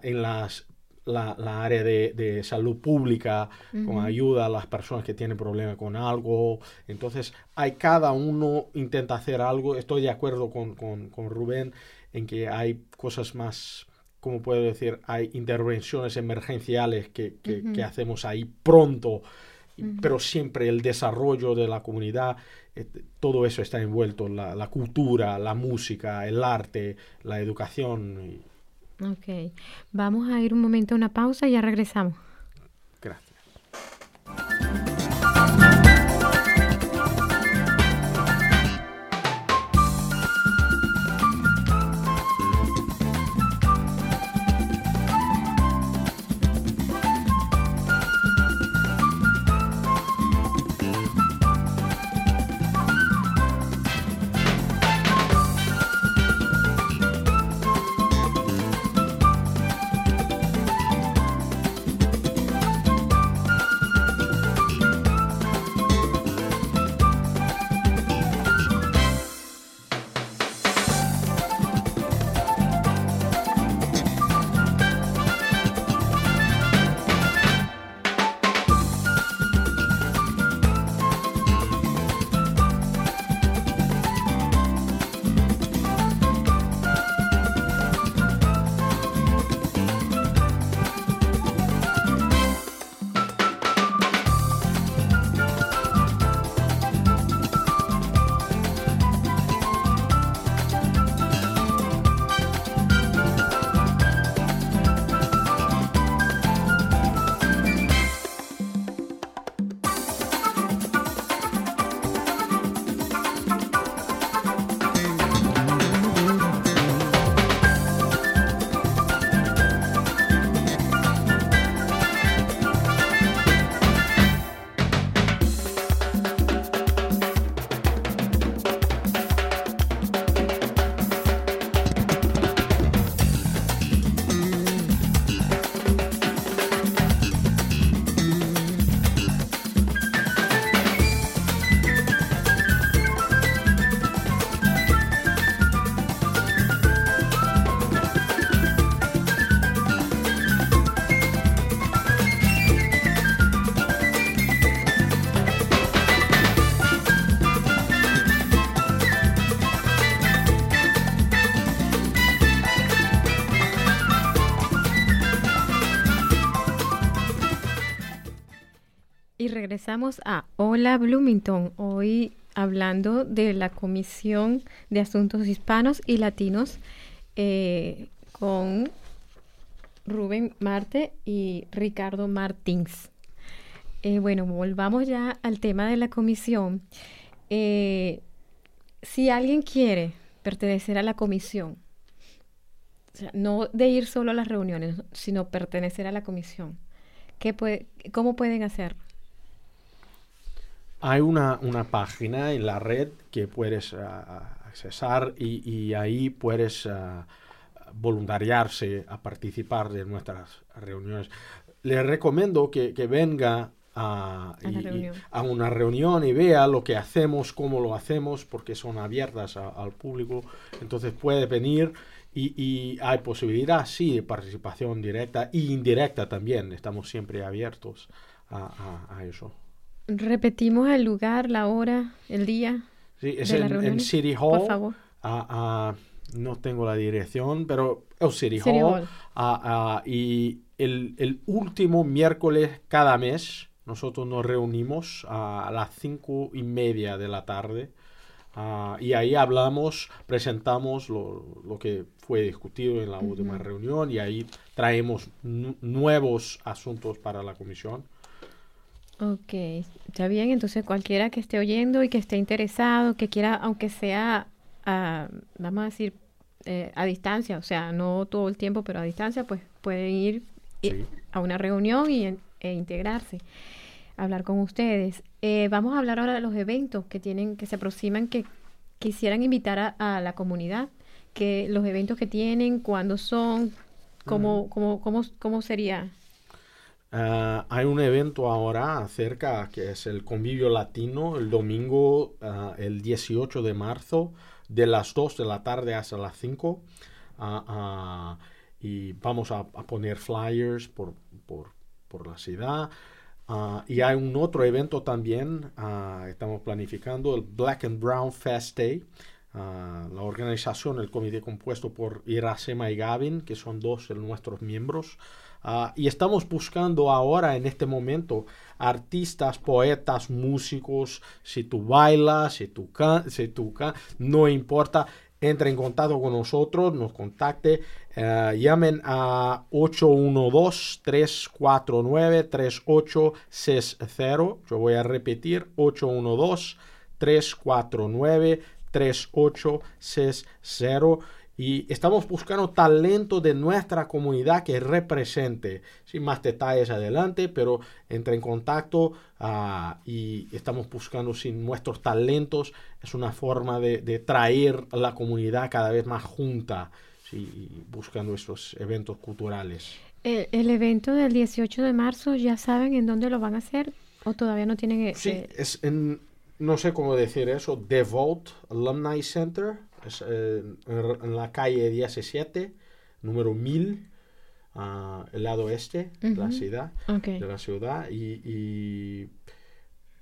en las la, la área de, de salud pública, con ayuda a las personas que tienen problemas con algo. Entonces, hay cada uno intenta hacer algo. Estoy de acuerdo con, con, con Rubén en que hay cosas más, ¿cómo puedo decir? Hay intervenciones emergenciales que, que, que hacemos ahí pronto, pero siempre el desarrollo de la comunidad, eh, todo eso está envuelto, la, la cultura, la música, el arte, la educación. Ok. Vamos a ir un momento a una pausa y ya regresamos. Regresamos a Hola Bloomington, hoy hablando de la Comisión de Asuntos Hispanos y Latinos eh, con Rubén Marte y Ricardo Martins. Eh, bueno, volvamos ya al tema de la comisión. Eh, si alguien quiere pertenecer a la comisión, no de ir solo a las reuniones, sino pertenecer a la comisión, ¿qué puede, ¿cómo pueden hacer? Hay una, una página en la red que puedes ah, accesar y, y ahí puedes ah, voluntariarse a participar de nuestras reuniones. Les recomiendo que, que venga a, A la y- y- reunión. a una reunión y vea lo que hacemos, cómo lo hacemos, porque son abiertas a- al público. Entonces puede venir y, y hay posibilidad, sí, de participación directa e indirecta también. Estamos siempre abiertos a, a- a eso. Repetimos el lugar, la hora, el día. Sí, es de la en, City Hall. Por favor. Ah, no tengo la dirección, pero el City, City Hall. Hall. Ah, y el, el último miércoles cada mes nosotros nos reunimos a las cinco y media de la tarde. Y ahí hablamos, presentamos lo, lo que fue discutido en la última reunión y ahí traemos nu- nuevos asuntos para la comisión. Ok, está bien. Entonces, cualquiera que esté oyendo y que esté interesado, que quiera, aunque sea, a, vamos a decir, eh, a distancia, o sea, no todo el tiempo, pero a distancia, pues puede ir Sí. a una reunión y, e integrarse, hablar con ustedes. Eh, vamos a hablar ahora de los eventos que tienen, que se aproximan, que quisieran invitar a, a la comunidad, que los eventos que tienen, cuándo son, cómo, cómo, cómo, cómo sería. Ah, hay un evento ahora cerca que es el Convivio Latino el domingo, ah, el 18 de marzo, de las 2 de la tarde hasta las 5. Ah, ah, y vamos a, a poner flyers por, por, por la ciudad. Y hay un otro evento también, estamos planificando, el Black and Brown Fest Day. La organización, el comité compuesto por Iracema y Gavin, que son dos de nuestros miembros. Ah, y estamos buscando ahora, en este momento, artistas, poetas, músicos. Si tú bailas, si tú can, si can, no importa. Entre en contacto con nosotros, nos contacte, eh, llamen a 812-349-3860. Yo voy a repetir, 812-349-3860. Y estamos buscando talento de nuestra comunidad que represente. Sin más detalles adelante, pero entre en contacto ah, y estamos buscando si nuestros talentos es una forma de, de traer a la comunidad cada vez más junta, sí, buscando estos eventos culturales. El, el evento del 18 de marzo, ¿ya saben en dónde lo van a hacer? ¿O todavía no tienen...? eh, Sí, eh, es en, no sé cómo decir eso, Devote Alumni Center, es eh, en, la calle 17, número 1000, ah, el lado este de la ciudad. de la ciudad y, y-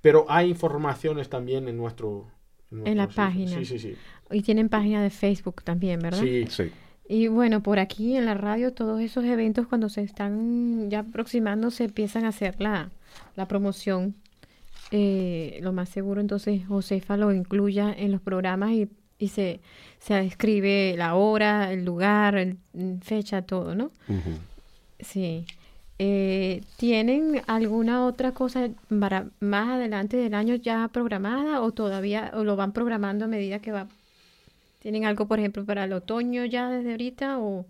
pero hay informaciones también en nuestro En la sitio. página. sí sí sí Y tienen página de Facebook también, ¿verdad? sí Sí. Y bueno, por aquí en la radio, todos esos eventos cuando se están ya aproximando, se empiezan a hacer la, la promoción. Eh, lo más seguro, entonces, Josefa lo incluya en los programas y, y se, se escribe la hora, el lugar, el, mm, fecha, todo, ¿no? Sí. Eh, ¿Tienen alguna otra cosa para más adelante del año ya programada o todavía o lo van programando a medida que va? ¿Tienen algo, por ejemplo, para el otoño ya desde ahorita o,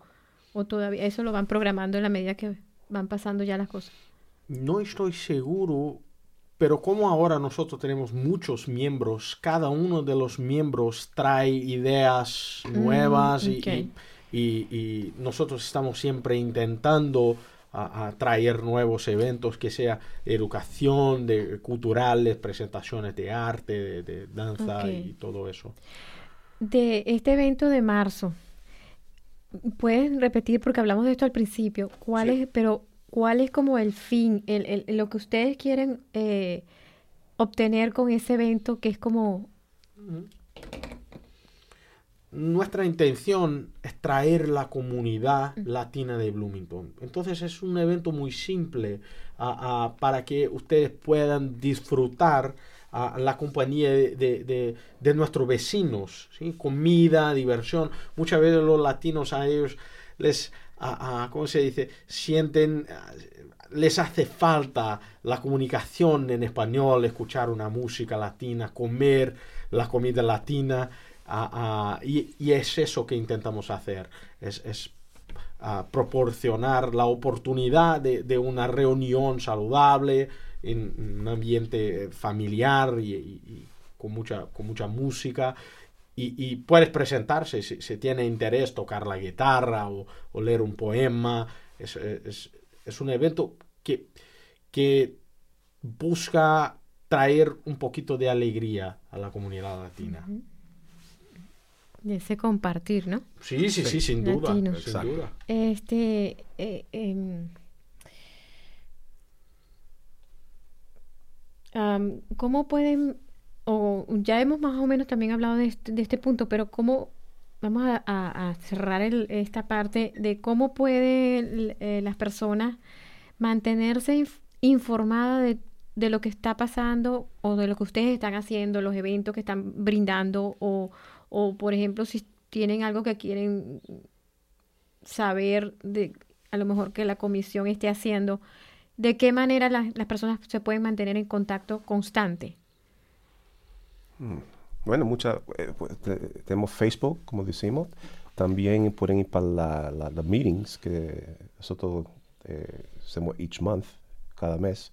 o todavía eso lo van programando en la medida que van pasando ya las cosas? no estoy seguro pero como ahora nosotros tenemos muchos miembros cada uno de los miembros trae ideas nuevas y- ok. y, y- y nosotros estamos siempre intentando a, a traer nuevos eventos que sea educación de culturales presentaciones de arte de, de danza y todo eso De este evento de marzo, ¿puedes repetir porque hablamos de esto al principio? ¿Cuál Sí. es, pero cuál es como el fin, el, el- lo que ustedes quieren eh, obtener con ese evento que es como Nuestra intención es traer la comunidad latina de Bloomington. Entonces es un evento muy simple ah, ah, para que ustedes puedan disfrutar ah, la compañía de, de- de- de nuestros vecinos. ¿sí? Comida, diversión. Muchas veces los latinos a ellos les, ¿cómo se dice? Sienten... ah, les hace falta la comunicación en español, escuchar una música latina, comer la comida latina, y, es eso que intentamos hacer, es, proporcionar la oportunidad de, una reunión saludable en un ambiente familiar y, y- y con, mucha, con mucha música y, puedes presentarse si, si, tiene interés tocar la guitarra o, leer un poema. Es, es, un evento que, que busca traer un poquito de alegría a la comunidad latina. De ese compartir, ¿no? Sí, sí, sí, sin duda. Sin duda. Este, eh, em, ¿Cómo pueden o ya hemos más o menos también hablado de este, de este punto, pero cómo vamos a, cerrar esta parte de cómo pueden eh, las personas mantenerse informadas de, lo que está pasando o de lo que ustedes están haciendo, los eventos que están brindando o, o por ejemplo, si tienen algo que quieren saber de a lo mejor que la comisión esté haciendo, de qué manera las personas se pueden mantener en contacto constante. Bueno, muchas, eh, pues, tenemos Facebook, como decimos. También pueden ir para las la, meetings que nosotros eh, hacemos each month, cada mes,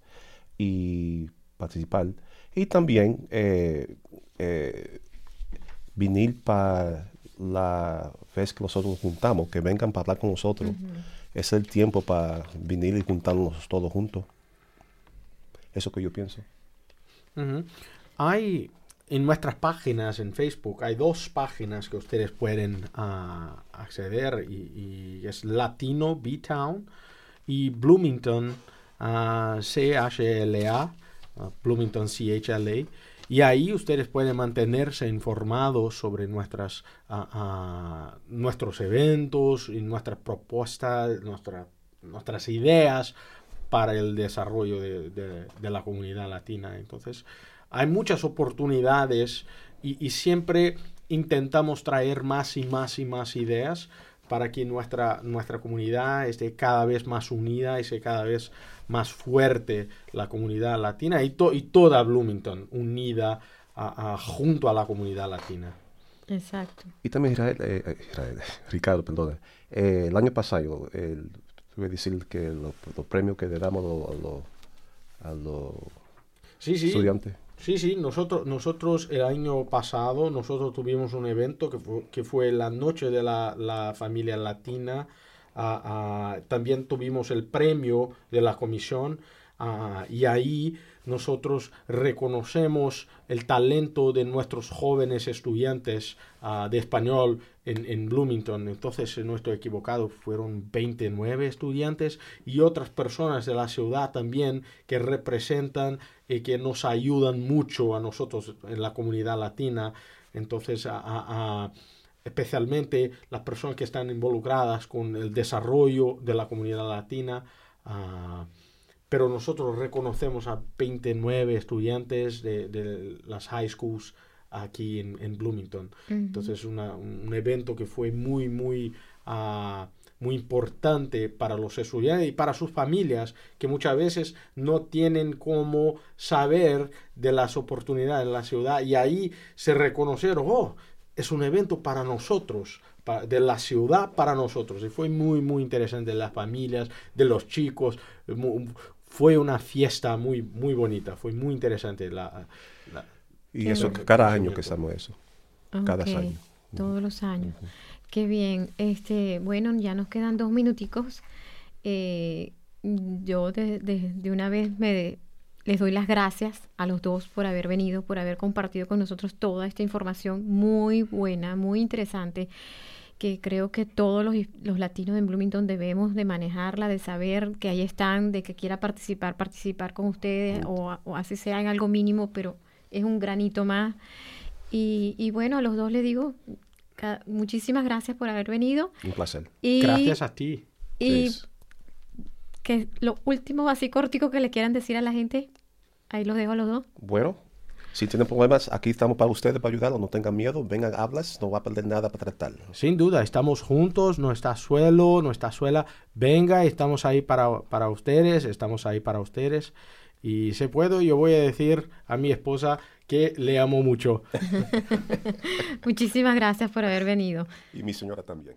y participar. Y también eh, eh venir para la vez que nosotros juntamos, que vengan para hablar con nosotros. Es el tiempo para venir y juntarnos todos juntos. Eso que yo pienso. Hay en nuestras páginas en Facebook hay dos páginas que ustedes pueden ah, acceder y, es Latino B-Town y Bloomington uh, CHLA, uh, Bloomington CHLA. Y ahí ustedes pueden mantenerse informados sobre nuestras, nuestros eventos y nuestras propuestas, nuestras ideas para el desarrollo de, de la comunidad latina. Entonces, hay muchas oportunidades y, siempre intentamos traer más y más y más ideas para que nuestra, nuestra comunidad esté cada vez más unida y sea cada vez más fuerte la comunidad latina y, y toda Bloomington unida junto a la comunidad latina. Exacto. Y también Israel, eh, eh, Ricardo, perdón, eh, el año pasado, el, tuve que decir que los premios que le damos a los, estudiantes. Sí, sí, nosotros, nosotros el año pasado, nosotros tuvimos un evento que fue, que fue la noche de la, familia latina. Ah, ah, también tuvimos el premio de la comisión ah, y ahí nosotros reconocemos el talento de nuestros jóvenes estudiantes ah, de español en, Bloomington. Entonces, no estoy equivocado, fueron 29 estudiantes y otras personas de la ciudad también que representan y que nos ayudan mucho a nosotros en la comunidad latina. Entonces, especialmente las personas que están involucradas con el desarrollo de la comunidad latina pero nosotros reconocemos a 29 estudiantes de, las high schools aquí en, Bloomington. Entonces, una, un evento que fue muy, muy, uh, muy importante para los estudiantes y para sus familias, que muchas veces no tienen cómo saber de las oportunidades en la ciudad y ahí se reconocieron, oh, es un evento para nosotros, de la ciudad para nosotros. Y fue muy, muy interesante de las familias, de los chicos fue una fiesta muy, muy bonita, fue muy interesante. La, y eso, cada año que estamos eso. Cada año. Todos los años. Qué bien. Este, bueno, ya nos quedan dos minuticos. Eh, yo de, de, una vez me les doy las gracias a los dos por haber venido, por haber compartido con nosotros toda esta información muy buena, muy interesante que creo que todos los, los, latinos en Bloomington debemos de manejarla, de saber que ahí están, de que quiera participar, participar con ustedes, o, así sea en algo mínimo, pero es un granito más. Y, y bueno, a los dos les digo muchísimas gracias por haber venido. Un placer. Y, gracias a ti. Y que lo último así cortico que le quieran decir a la gente, ahí los dejo a los dos. Bueno, si tienen problemas, aquí estamos para ustedes, para ayudarlos. No tengan miedo, vengan, hablas, no va a perder nada para tratarlo. Sin duda, estamos juntos, no está suelo, no está suela. Venga, estamos ahí para, para ustedes, estamos ahí para ustedes. Y se puedo, yo voy a decir a mi esposa que le amo mucho. Muchísimas gracias por haber venido. Y mi señora también.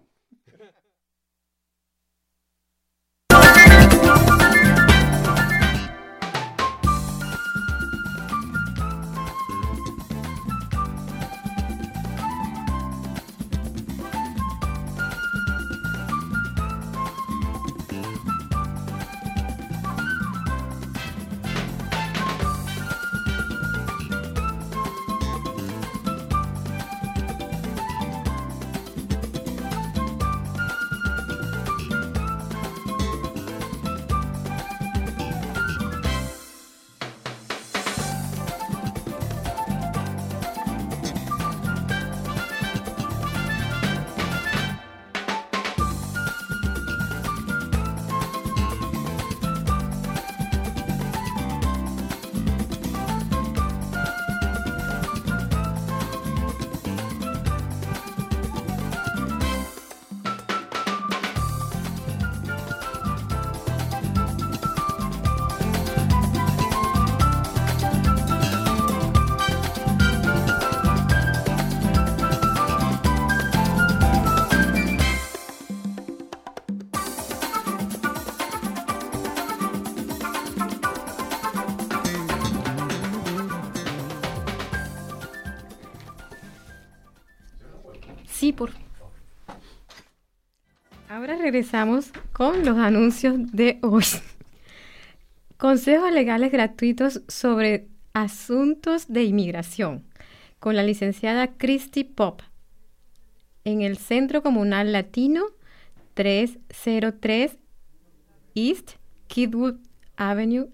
Sí, por Ahora regresamos con los anuncios de hoy. Consejos legales gratuitos sobre asuntos de inmigración con la licenciada Christy Pop en el Centro Comunal Latino 303 East Kidwood Avenue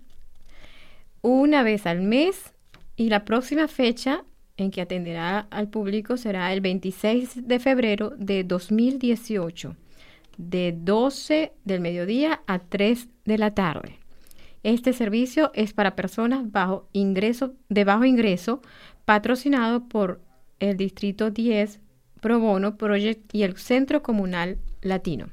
una vez al mes y la próxima fecha en que atenderá al público será el 26 de febrero de 2018 de 12 del mediodía a 3 de la tarde. Este servicio es para personas bajo ingreso, de bajo ingreso, patrocinado por el Distrito 10 Pro Bono Project y el Centro Comunal Latino.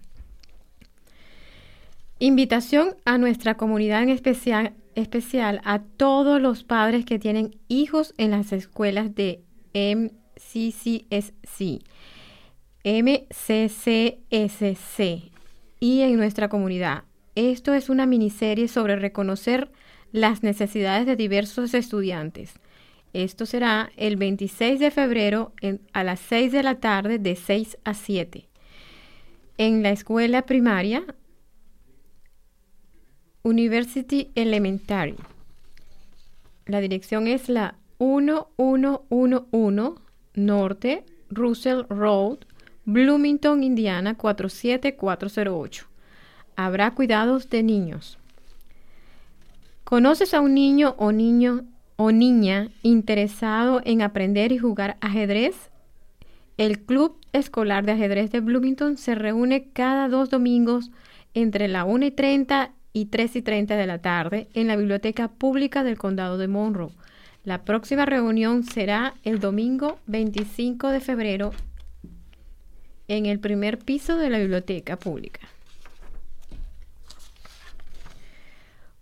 Invitación a nuestra comunidad en especial, especial a todos los padres que tienen hijos en las escuelas de MCCSC MCCSC y en nuestra comunidad. Esto es una miniserie sobre reconocer las necesidades de diversos estudiantes. Esto será el 26 de febrero a las 6 de la tarde de 6 a 7 en la escuela primaria University Elementary. La dirección es la 1111 Norte Russell Road, Bloomington, Indiana 47408. Habrá cuidados de niños. ¿Conoces a un niño o niño o niña interesado en aprender y jugar ajedrez? El Club Escolar de Ajedrez de Bloomington se reúne cada dos domingos entre la 1 y 30 y 3 y 30 de la tarde en la Biblioteca Pública del Condado de Monroe. La próxima reunión será el domingo 25 de febrero en el primer piso de la biblioteca pública.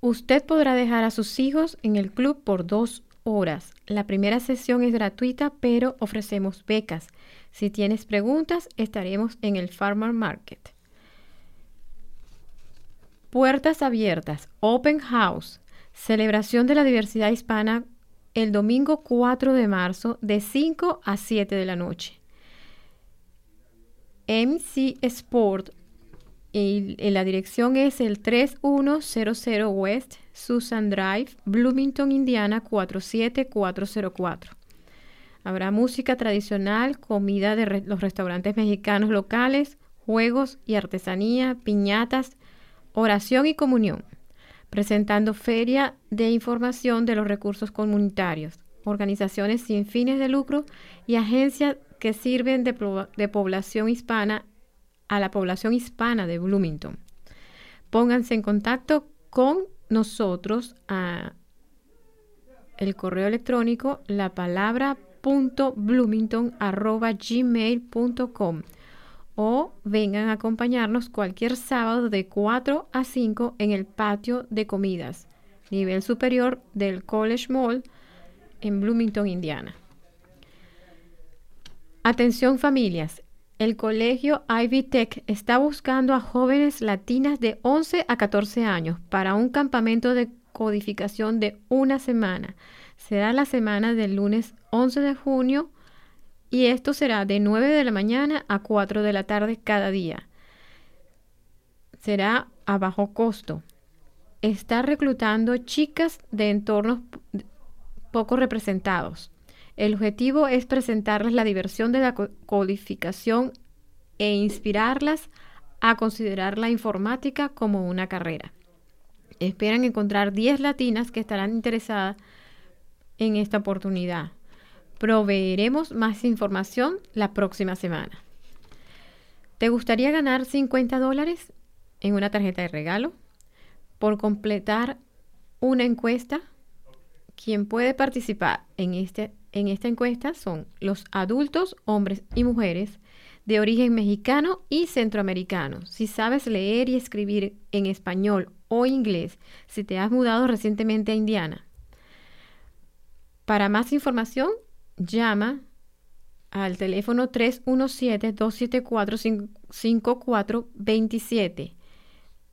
Usted podrá dejar a sus hijos en el club por dos horas. La primera sesión es gratuita, pero ofrecemos becas. Si tienes preguntas, estaremos en el Farmer Market. Puertas abiertas, Open House, celebración de la diversidad hispana el domingo 4 de marzo de 5 a 7 de la noche. MC Sport y, la dirección es el 3100 West Susan Drive, Bloomington, Indiana 47404. Habrá música tradicional, comida de los restaurantes mexicanos locales, juegos y artesanía, piñatas, oración y comunión, presentando feria de información de los recursos comunitarios, organizaciones sin fines de lucro y agencias que sirven de, población hispana a la población hispana de Bloomington. Pónganse en contacto con nosotros a el correo electrónico la palabra punto gmail.com o vengan a acompañarnos cualquier sábado de 4 a 5 en el patio de comidas, nivel superior del College Mall en Bloomington, Indiana. Atención familias, el colegio Ivy Tech está buscando a jóvenes latinas de 11 a 14 años para un campamento de codificación de una semana. Será la semana del lunes 11 de junio y esto será de 9 de la mañana a 4 de la tarde cada día. Será a bajo costo. Está reclutando chicas de entornos poco representados. El objetivo es presentarles la diversión de la codificación e inspirarlas a considerar la informática como una carrera. Esperan encontrar 10 latinas que estarán interesadas en esta oportunidad. Proveeremos más información la próxima semana. ¿Te gustaría ganar 50 dólares en una tarjeta de regalo por completar una encuesta? Quien puede participar en este en esta encuesta son los adultos, hombres y mujeres de origen mexicano y centroamericano. Si sabes leer y escribir en español o inglés, si te has mudado recientemente a Indiana. Para más información, llama al teléfono 317-274-5427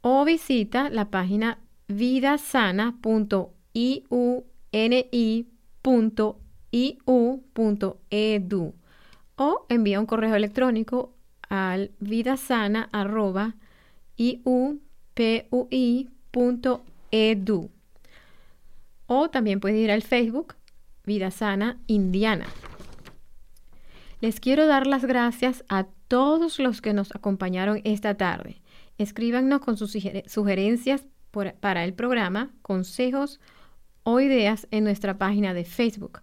o visita la página vidasana.iuni.edu iu.edu o envía un correo electrónico al vidasana.iupui.edu. O también puede ir al Facebook Vida Sana Indiana. Les quiero dar las gracias a todos los que nos acompañaron esta tarde. Escríbanos con sus sugerencias para el programa, consejos o ideas en nuestra página de Facebook.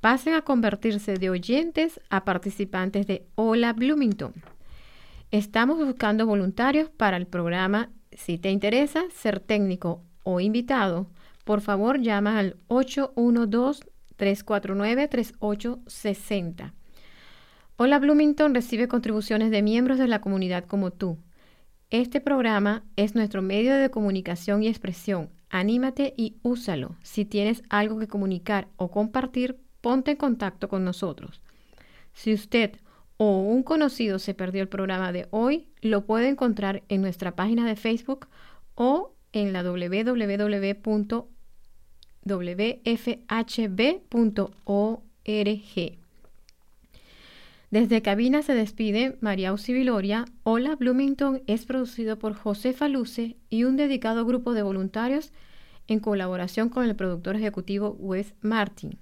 Pasen a convertirse de oyentes a participantes de Hola Bloomington. Estamos buscando voluntarios para el programa. Si te interesa ser técnico o invitado, por favor llama al 812-349-3860. Hola Bloomington recibe contribuciones de miembros de la comunidad como tú. Este programa es nuestro medio de comunicación y expresión. Anímate y úsalo. Si tienes algo que comunicar o compartir, ponte en contacto con nosotros. Si usted o un conocido se perdió el programa de hoy, lo puede encontrar en nuestra página de Facebook o en la www.wfhb.org. Desde cabina se despide María Viloria. Hola Bloomington es producido por José Faluce y un dedicado grupo de voluntarios en colaboración con el productor ejecutivo Wes Martin.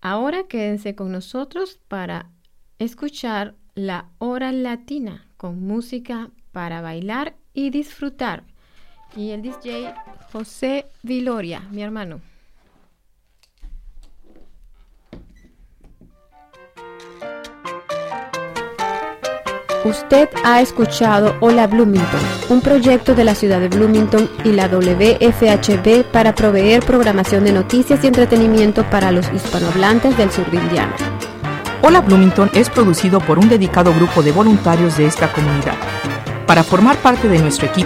Ahora quédense con nosotros para escuchar la hora latina con música para bailar y disfrutar. Y el DJ José Viloria, mi hermano. Usted ha escuchado Hola Bloomington, un proyecto de la ciudad de Bloomington y la WFHB para proveer programación de noticias y entretenimiento para los hispanohablantes del sur de Indiana. Hola Bloomington es producido por un dedicado grupo de voluntarios de esta comunidad. Para formar parte de nuestro equipo,